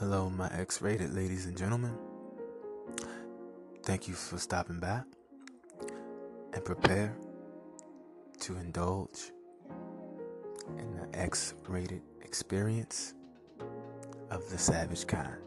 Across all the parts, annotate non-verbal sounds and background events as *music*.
Hello, my X rated ladies and gentlemen. Thank you for stopping by and prepare to indulge in the X rated experience of the savage kind.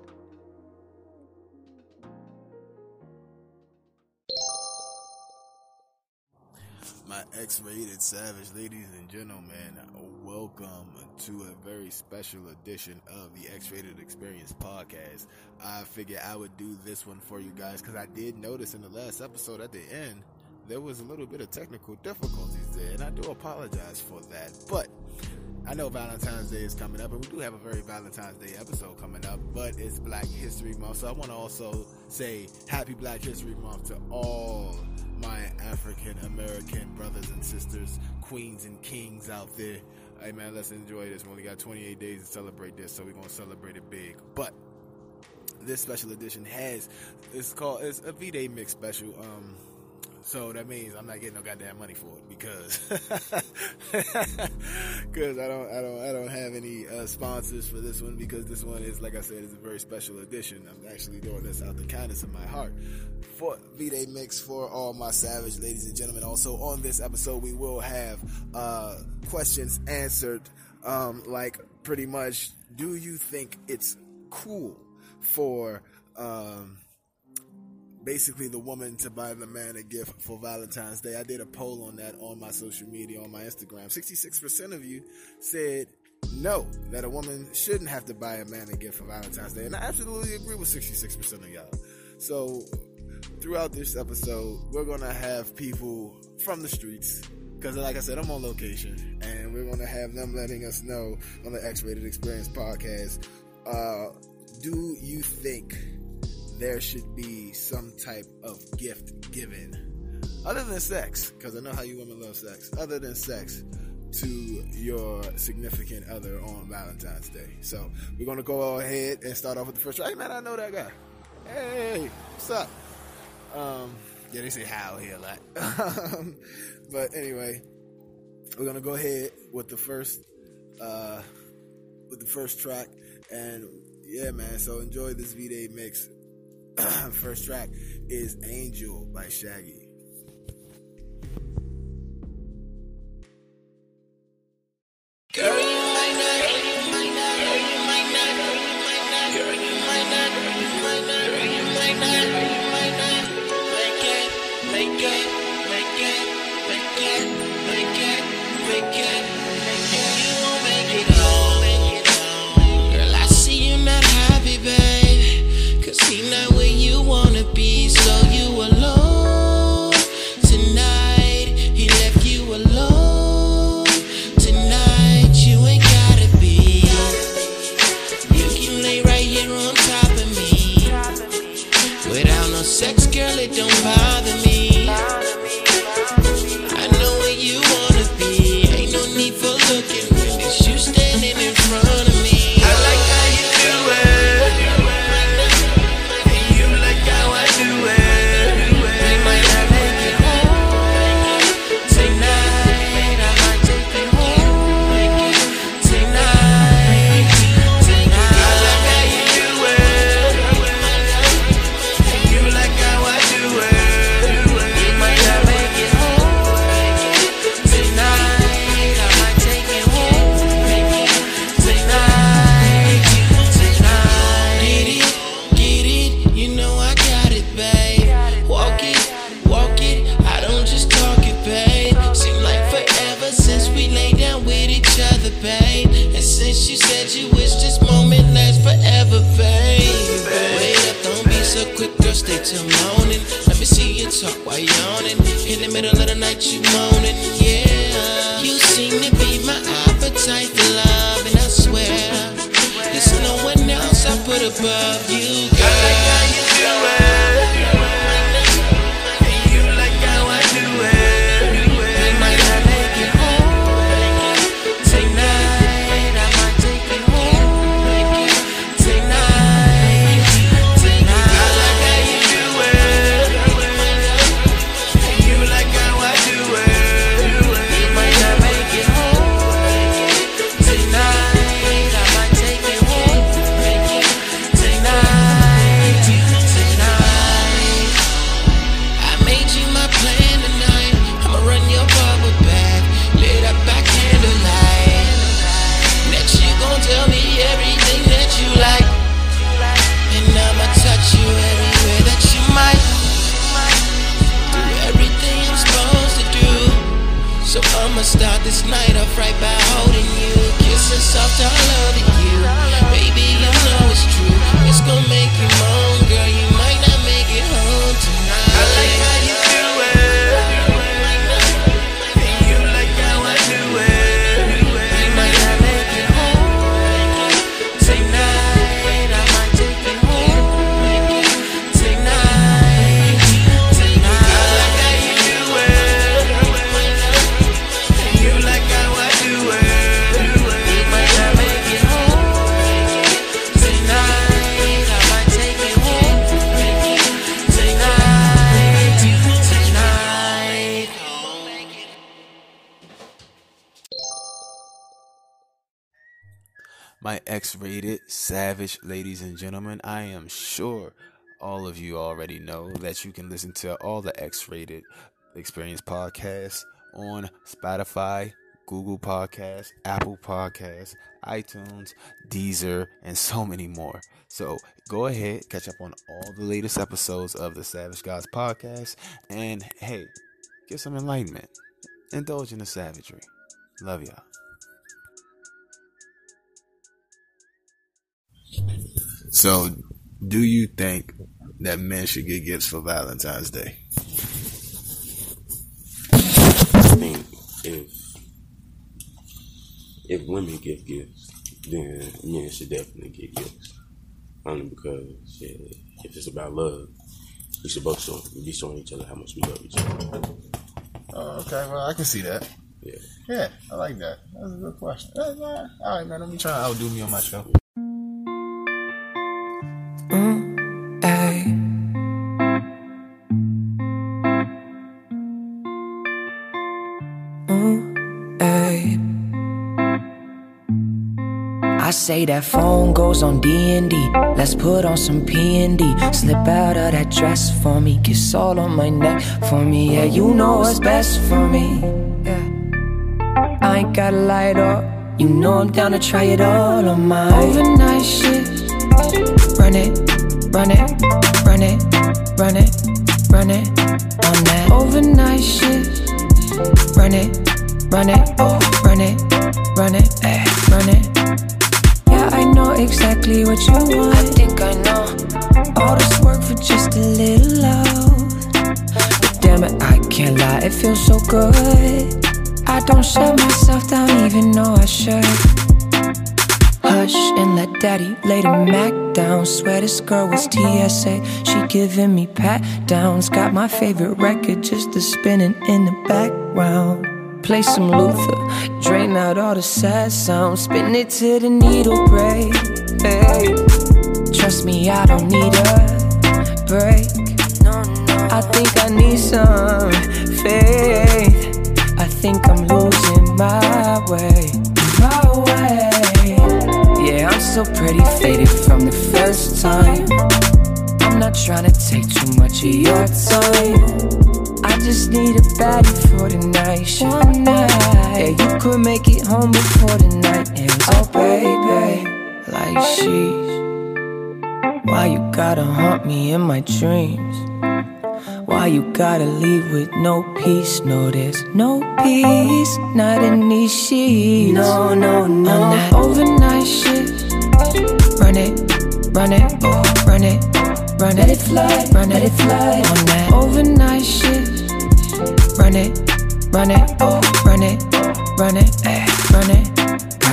My X rated savage ladies and gentlemen, welcome to a very special edition of the X rated experience podcast. I figured I would do this one for you guys because I did notice in the last episode at the end there was a little bit of technical difficulties there, and I do apologize for that. But I know Valentine's Day is coming up, and we do have a very Valentine's Day episode coming up, but it's Black History Month, so I want to also say Happy Black History Month to all my African American brothers and sisters, queens and kings out there. Hey man, let's enjoy this. We only got 28 days to celebrate this, so we're gonna celebrate it big. But this special edition has it's called it's a V Day mix special. Um, so that means I'm not getting no goddamn money for it because *laughs* because I don't I don't I don't have any uh, sponsors for this one because this one is like I said is a very special edition. I'm actually doing this out the kindness of my heart for V Day Mix for all my savage ladies and gentlemen. Also on this episode we will have uh, questions answered um, like pretty much do you think it's cool for um, basically the woman to buy the man a gift for Valentine's Day. I did a poll on that on my social media, on my Instagram. 66% of you said no, that a woman shouldn't have to buy a man a gift for Valentine's Day. And I absolutely agree with 66% of y'all. So throughout this episode, we're going to have people from the streets. Because, like I said, I'm on location, and we're going to have them letting us know on the X Rated Experience podcast. Uh, do you think there should be some type of gift given other than sex because i know how you women love sex other than sex to your significant other on valentine's day. So we're going to go ahead and start off with the first hey man i know that guy. Hey what's up? Um yeah they say how here a lot. *laughs* But anyway we're to go ahead with the first uh with the first track. And yeah man so enjoy this v-day mix First track is Angel by Shaggy. Make it, make it, make it, make it, make it, X rated savage ladies and gentlemen, I am sure all of you already know that you can listen to all the X rated experience podcasts on Spotify, Google Podcasts, Apple Podcasts, iTunes, Deezer, and so many more. So go ahead, catch up on all the latest episodes of the Savage Gods podcast, and hey, get some enlightenment. Indulge in the savagery. Love y'all. So, do you think that men should get gifts for Valentine's Day? I think if if women give gifts, then men should definitely get gifts. Only because shit, if it's about love, we should both show, be showing each other how much we love each other. Oh, okay. Well, I can see that. Yeah. Yeah, I like that. That's a good question. All right, man. Let me try to outdo me on my show. Say that phone goes on D&D. Let's put on some P&D. Slip out of that dress for me. Kiss all on my neck for me. Yeah, you know what's best for me. Yeah. I ain't gotta light up. You know I'm down to try it all on my overnight shit. Run it, run it, run it, run it, run it on that overnight shit. Run it, run it, oh, run it, run it, eh, run it. Yeah, I know exactly what you want. I think I know. All this work for just a little love. But damn it, I can't lie, it feels so good. I don't shut myself down even though I should. Hush and let daddy lay the Mac down. Swear this girl was TSA. She giving me pat downs. Got my favorite record just a spinning in the background. Play some Luther, drain out all the sad sounds. Spin it till the needle break. Hey. Trust me, I don't need a break. No, no. I think I need some faith. I think I'm losing my way. My way. Yeah, I'm so pretty faded from the first time. I'm not trying to take too much of your time. I just need a baddie for the night. One night. Yeah, you could make it home before the night ends. Oh, baby, like she's. Why you gotta haunt me in my dreams? Why you gotta leave with no peace? No, there's no peace, not in these sheets. No, no, no. On that overnight shit. Run it, run it, oh, run it, run it, let it fly, run it, let it fly. On that overnight shit. Run it, run it, oh, run it, run it, eh, run it.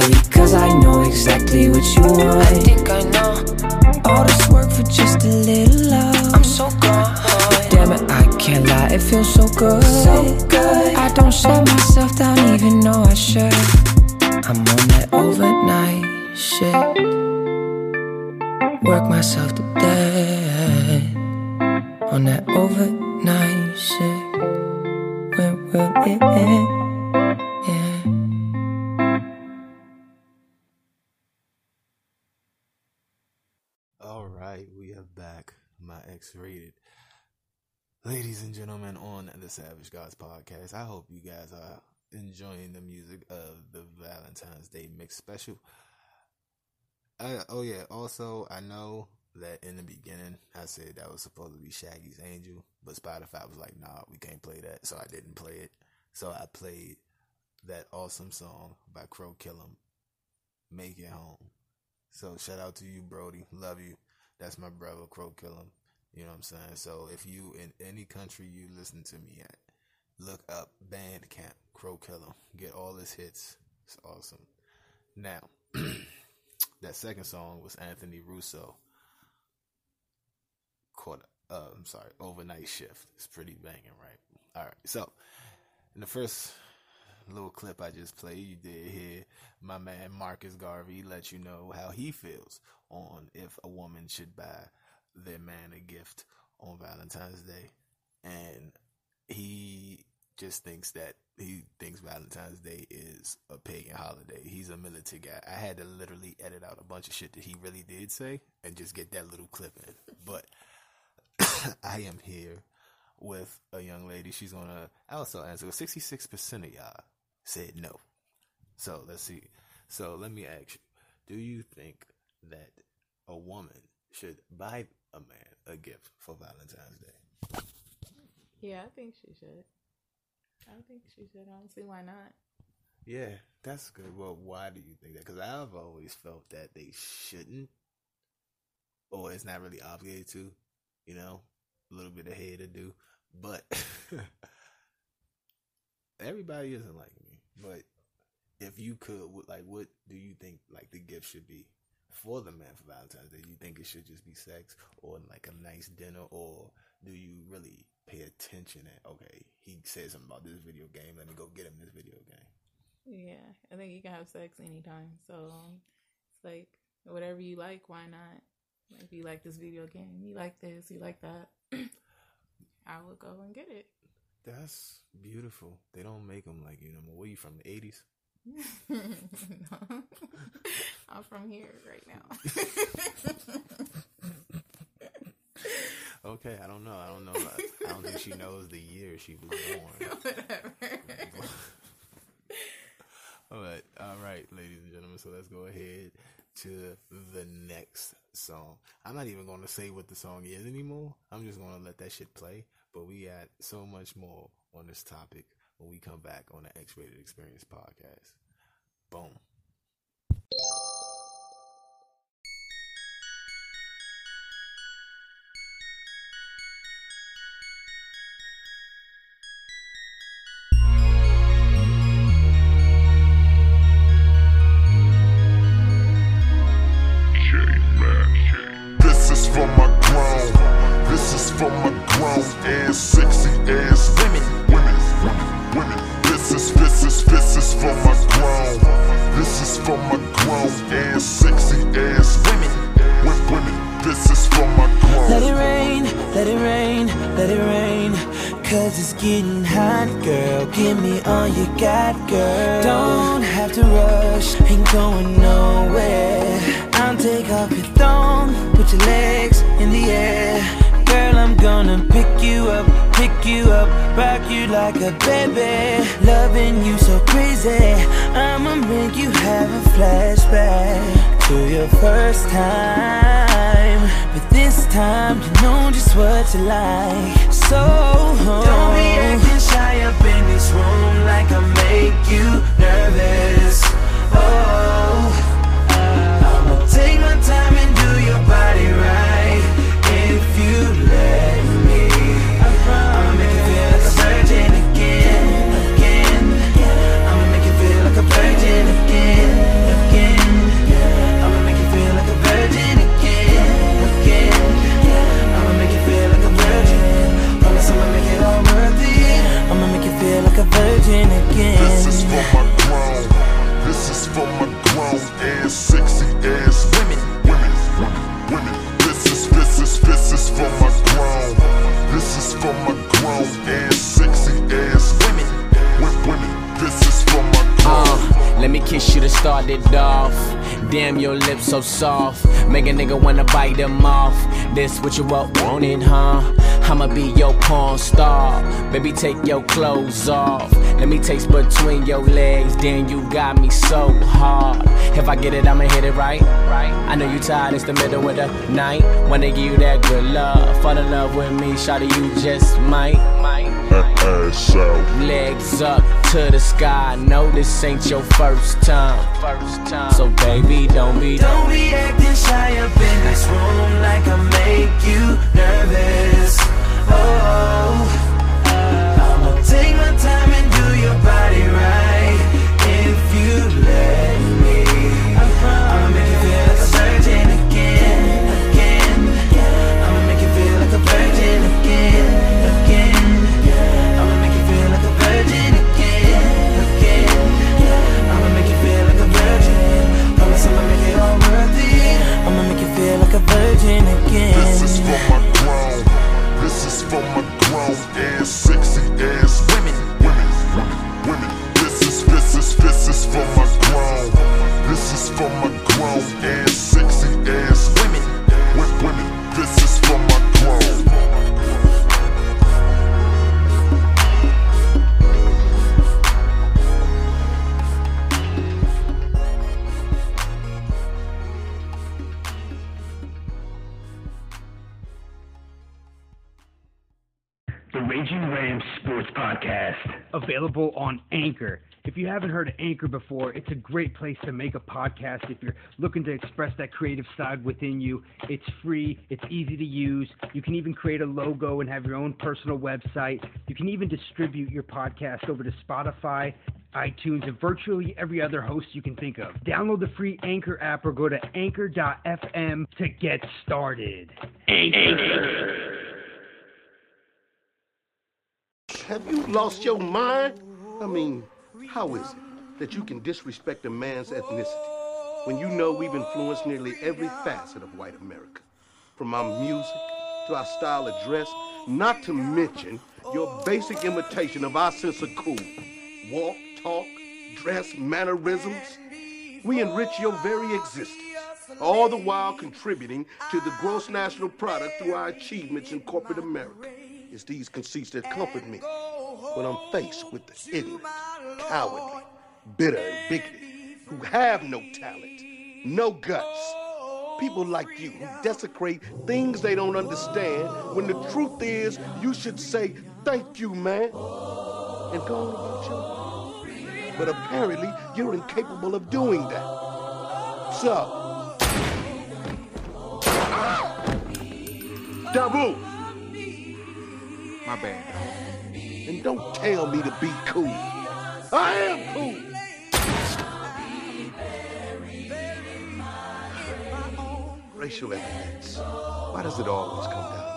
Probably cause I know exactly what you want. I think I know. All this work for just a little love. I'm so gone. Damn it, I can't lie, it feels so good. So good. I don't shut myself down even though I should. I'm on that overnight shit. Work myself to death. On that overnight shit. Where will it end? Rated. Ladies and gentlemen, on the Savage Gods podcast, I hope you guys are enjoying the music of the Valentine's Day mix special. I, oh, yeah, also, I know that in the beginning I said that was supposed to be Shaggy's Angel, but Spotify was like, nah, we can't play that, so I didn't play it. So I played that awesome song by Crow Killam, Make It Home. So shout out to you, Brody. Love you. That's my brother, Crow Killam. You know what I'm saying? So if you in any country you listen to me at, look up Bandcamp, Crow Killam. Get all his hits. It's awesome. Now, *clears throat* that second song was Anthony Russo. Called, uh, I'm sorry, Overnight Shift. It's pretty banging, right? All right. So, in the first little clip I just played, you did hear my man Marcus Garvey let you know how he feels on if a woman should buy their man a gift on Valentine's Day. And he just thinks that he thinks Valentine's Day is a pagan holiday. He's a militant guy. I had to literally edit out a bunch of shit that he really did say and just get that little clip in. But *coughs* I am here with a young lady. She's gonna also answer. Sixty six percent of y'all said no. So let's see. So let me ask you: Do you think that a woman should buy a man a gift for Valentine's Day? Yeah, I think she should. I think she should. I don't see why not. Yeah, that's good. Well, why do you think that? Because I've always felt that they shouldn't, or it's not really obligated to. You know, a little bit ahead to do, but *laughs* everybody isn't like me. But if you could, like, what do you think like the gift should be for the man for Valentine's Day? Do you think it should just be sex, or like a nice dinner, or do you really pay attention? At okay, he said something about this video game. Let me go get him this video game. Yeah, I think you can have sex anytime. So it's like whatever you like, why not? Like, if you like this video game, you like this, you like that, *clears throat* I will go and get it. That's beautiful. They don't make them like you know. Where you from? The eighties? *laughs* I'm from here right now. Okay, I don't know. I don't know. I don't think she knows the year she was born. *laughs* Whatever. All right, all right, ladies and gentlemen. So let's go ahead to the next song. I'm not even going to say what the song is anymore. I'm just going to let that shit play. But we got so much more on this topic when we come back on the X-Rated Experience podcast. Boom. Pick you up, rock you like a baby. Loving you so crazy, I'ma make you have a flashback to your first time. But this time, you know just what you like. So don't be oh. acting shy up in this room like I make you nervous. Oh. For my grown and sexy ass women. Women, women, women. This is, this is, this is for my grown. This is for my grown and sexy ass women. Women, women. This is for my grown. Uh, let me kiss you to start it off. Damn, your lips so soft. Make a nigga wanna bite them off. This what you up wanted, huh? I'ma be your porn star. Baby, take your clothes off. Let me taste between your legs, then you got me so hard. If I get it, I'ma hit it right. Right. I know you tired, it's the middle of the night. Wanna give you that good love. Fall in love with me, shawty, you just might. might. Ass out. Legs up to the sky. No, this ain't your first time. First time. So baby, don't be Don't be acting shy up in this room like I make you nervous. Oh, I'ma take my time and do your body right. On Anchor. If you haven't heard of Anchor before, it's a great place to make a podcast if you're looking to express that creative side within you. It's free, it's easy to use. You can even create a logo and have your own personal website. You can even distribute your podcast over to Spotify, iTunes, and virtually every other host you can think of. Download the free Anchor app or go to anchor.fm to get started. Anchor. Have you lost your mind? I mean, how is it that you can disrespect a man's ethnicity when you know we've influenced nearly every facet of white America? From our music to our style of dress, not to mention your basic imitation of our sense of cool. Walk, talk, dress, mannerisms. We enrich your very existence, all the while contributing to the gross national product through our achievements in corporate America. It's these conceits that comfort me when I'm faced with the ignorant, cowardly, bitter, and bigoted who have no talent, no guts. People like you who desecrate things they don't understand when the truth is you should say, thank you, man, and go on about your way. But apparently you're incapable of doing that. So, Dabu, My bad. Don't tell me to be cool. I am cool. Racial epithets. Why does it always come down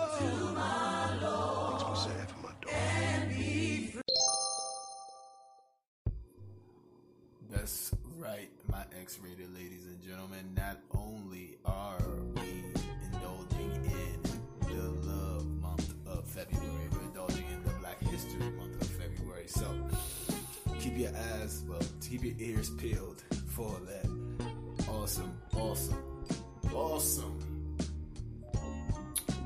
ears peeled for that awesome, awesome, awesome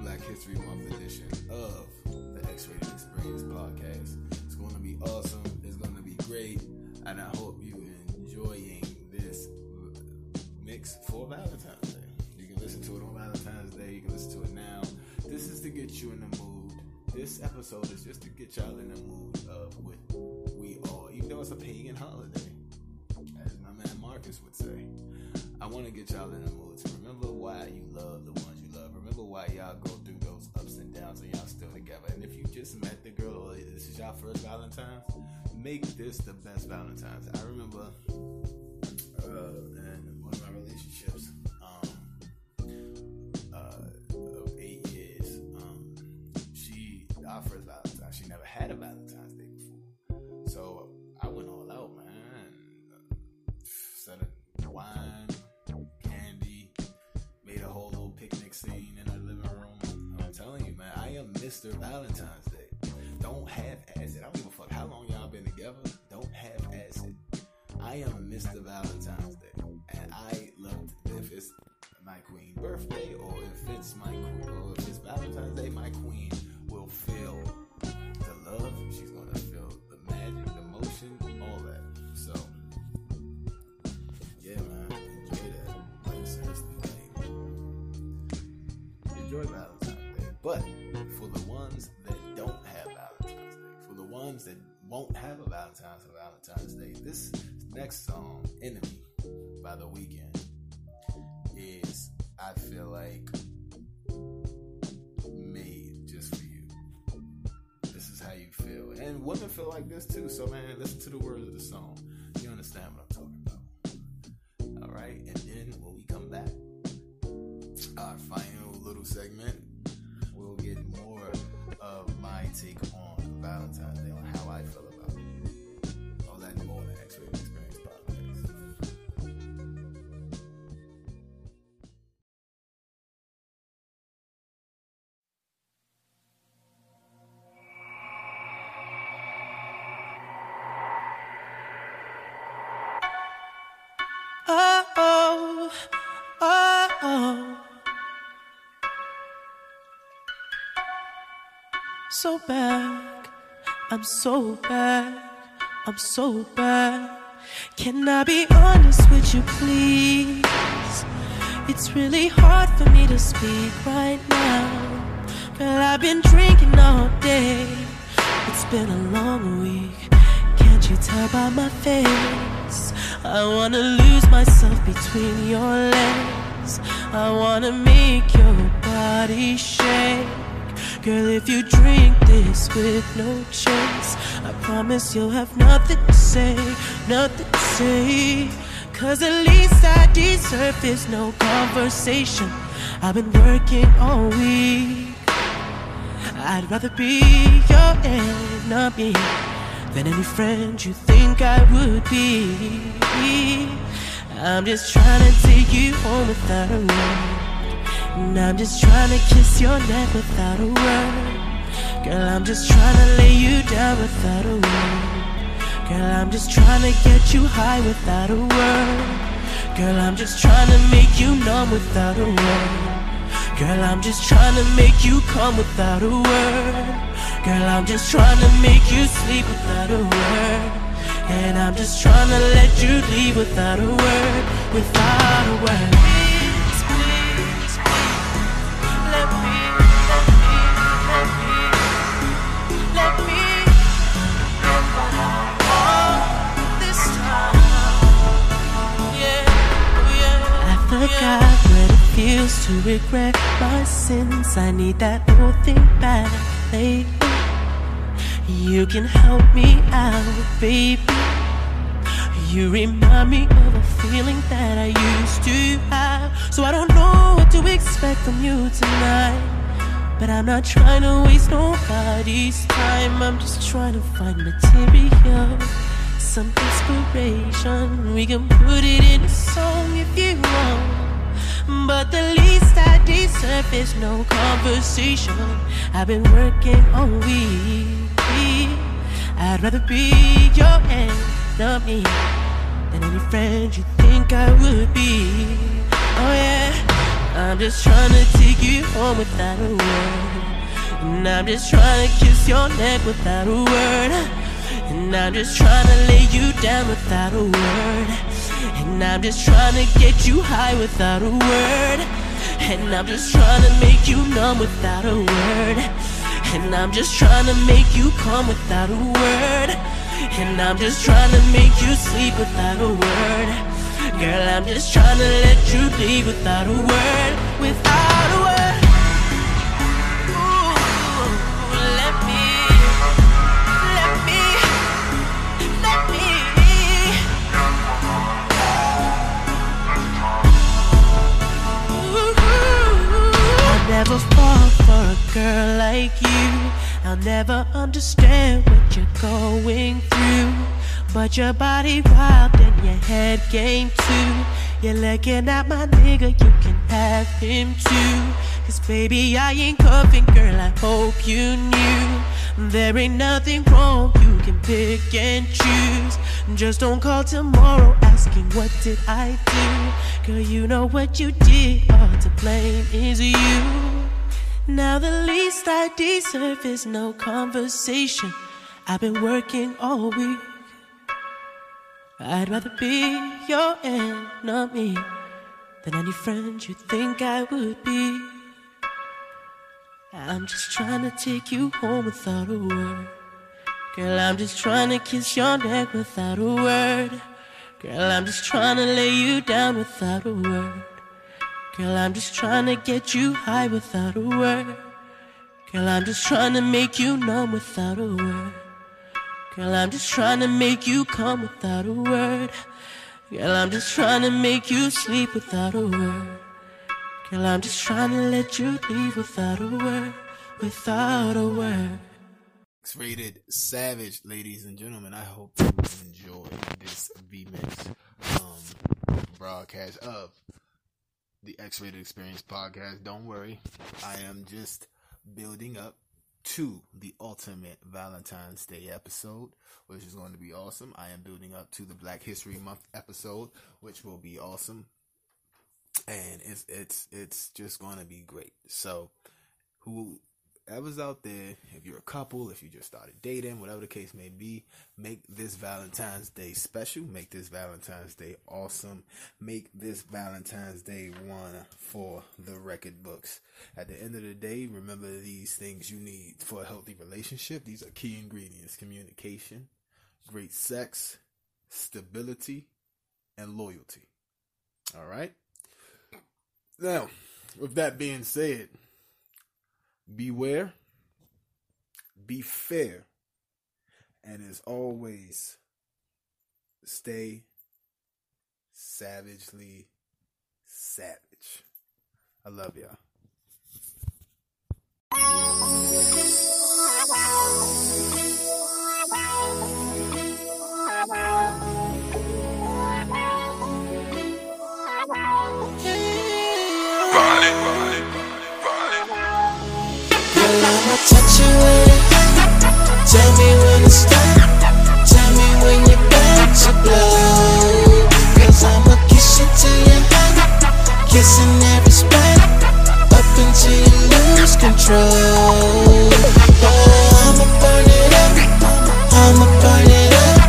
Black History Month edition of the X-Rated Experience podcast. It's going to be awesome. It's going to be great, and I hope you enjoying this mix for Valentine's Day. You can listen to it on Valentine's Day. You can listen to it now. This is to get you in the mood. This episode is just to get y'all in the mood of what we are, even though it's a pagan holiday, Marcus would say. I want to get y'all in the mood to remember why you love the ones you love. Remember why y'all go through those ups and downs and y'all still together. And if you just met the girl or this is y'all first Valentine's, make this the best Valentine's. I remember uh, am Mr. Valentine's Day. Don't have acid. I don't give a fuck how long y'all been together. Don't have acid. I am Mr. Valentine's Day, and I love if it's my queen birthday or if it's my queen or if it's Valentine's Day, my queen will will feel the love. She's gonna feel the magic, the motion, all that. So, yeah, man, enjoy that. Like seriously, like enjoy Valentine's Day. But won't have a Valentine's or Valentine's Day, this next song, "Enemy" by The Weeknd, is I feel like made just for you. This is how you feel. And women feel like this too. So man, listen to the words of the song. You understand what I'm talking about. Alright, and then when we come back, our final little segment, we'll get more of my take on Valentine's Oh, oh, oh. So bad, I'm so bad, I'm so bad. Can I be honest with you, please? It's really hard for me to speak right now. Girl, I've been drinking all day. It's been a long week. Can't you tell by my face? I wanna lose myself between your legs. I wanna make your body shake. Girl, if you drink this with no chase, I promise you'll have nothing to say, nothing to say. Cause the least I deserve is no conversation. I've been working all week. I'd rather be your enemy than any friend you think I would be. I'm just trying to take you home without a word. And I'm just trying to kiss your neck without a word. Girl, I'm just trying to lay you down without a word. Girl, I'm just trying to get you high without a word. Girl, I'm just trying to make you numb without a word. Girl, I'm just trying to make you come without a word. Girl, I'm just trying to make you sleep without a word. And I'm just trying to let you leave without a word, without a word. Please, please, please, let me, let me, let me, let me. Oh, this time, yeah, yeah. I forgot what it feels to regret my sins. I need that old thing back lately. You can help me out, baby. You remind me of a feeling that I used to have. So I don't know what to expect from you tonight. But I'm not trying to waste nobody's time. I'm just trying to find material, some inspiration. We can put it in a song if you want. But the least I deserve is no conversation. I've been working all week. I'd rather be your enemy than any friend you think I would be. Oh yeah, I'm just trying to take you home without a word. And I'm just trying to kiss your neck without a word. And I'm just trying to lay you down without a word. And I'm just trying to get you high without a word. And I'm just trying to make you numb without a word. And I'm just trying to make you come without a word. And I'm just trying to make you sleep without a word. Girl, I'm just trying to let you leave without a word. Without a word. Ooh, let me, let me, let me. I'll never fall girl like you. I'll never understand what you're going through. But your body wild and your head game too. You're looking at my nigga, you can have him too. Cause baby, I ain't cuffing, girl, I hope you knew. There ain't nothing wrong, you can pick and choose. Just don't call tomorrow asking what did I do. Girl, you know what you did, all to blame is you. Now the least I deserve is no conversation. I've been working all week. I'd rather be your enemy than me than any friend you think I would be. I'm just trying to take you home without a word. Girl, I'm just trying to kiss your neck without a word. Girl, I'm just trying to lay you down without a word. Girl, I'm just trying to get you high without a word. Girl, I'm just trying to make you numb without a word. Girl, I'm just trying to make you come without a word. Girl, I'm just trying to make you sleep without a word. Girl, I'm just trying to let you leave without a word, without a word. X rated Savage, ladies and gentlemen. I hope you enjoy this V Mix um, broadcast of the X rated Experience podcast. Don't worry, I am just building up to the ultimate Valentine's Day episode, which is going to be awesome. I am building up to the Black History Month episode, which will be awesome. And it's it's it's just going to be great. So, whoever's out there, if you're a couple, if you just started dating, whatever the case may be, make this Valentine's Day special. Make this Valentine's Day awesome. Make this Valentine's Day one for the record books. At the end of the day, remember these things you need for a healthy relationship. These are key ingredients communication, great sex, stability, and loyalty. All right? Now, with that being said, beware, be fair, and as always, stay savagely savage. I love y'all. Kissing every spot. Up until you lose control. I'ma burn it up. I'ma burn it up.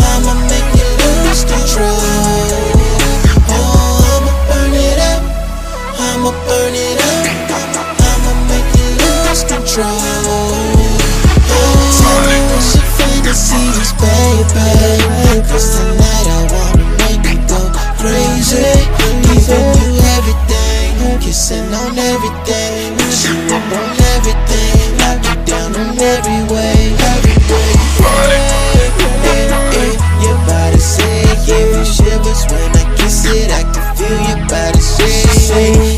I'ma make you lose control. Oh, I'ma burn it up. I'ma burn it up. I'ma make you lose control. Cause tonight I wanna make you go crazy. Giving you everything, kissing on everything, you up on everything, knock you down in every way, every way. Your body say yeah, shivers when I kiss it. I can feel your body say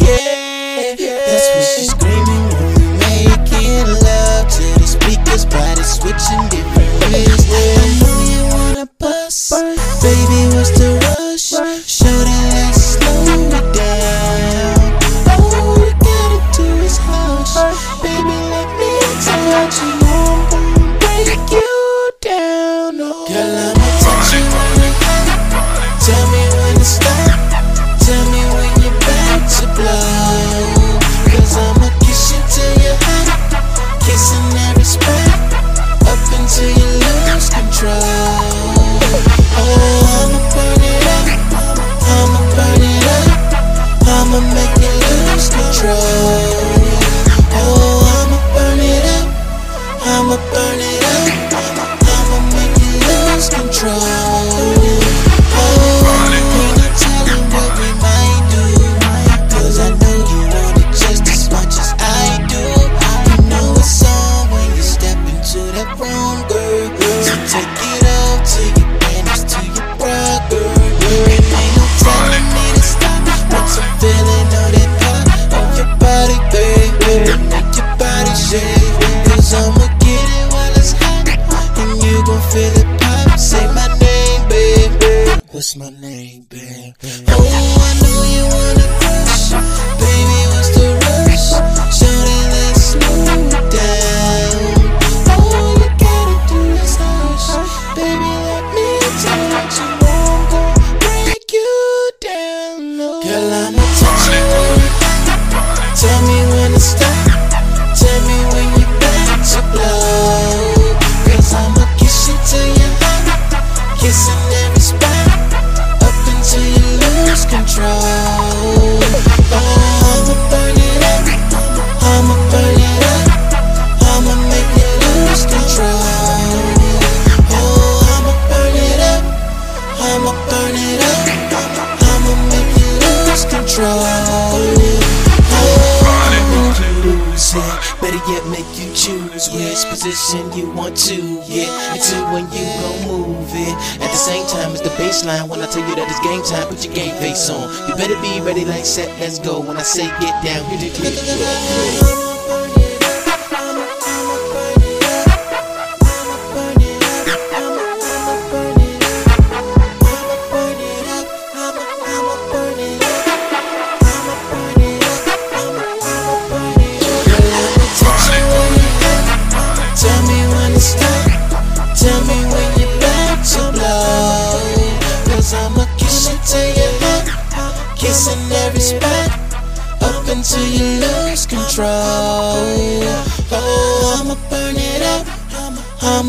better be ready, like set, let's go. When I say get down, you did it.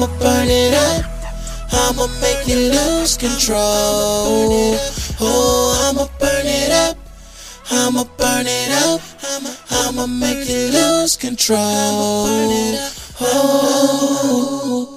I'ma burn it up. I'ma make you lose control. Oh, I'ma burn it up. I'ma burn it up. I'ma make you lose control. Oh.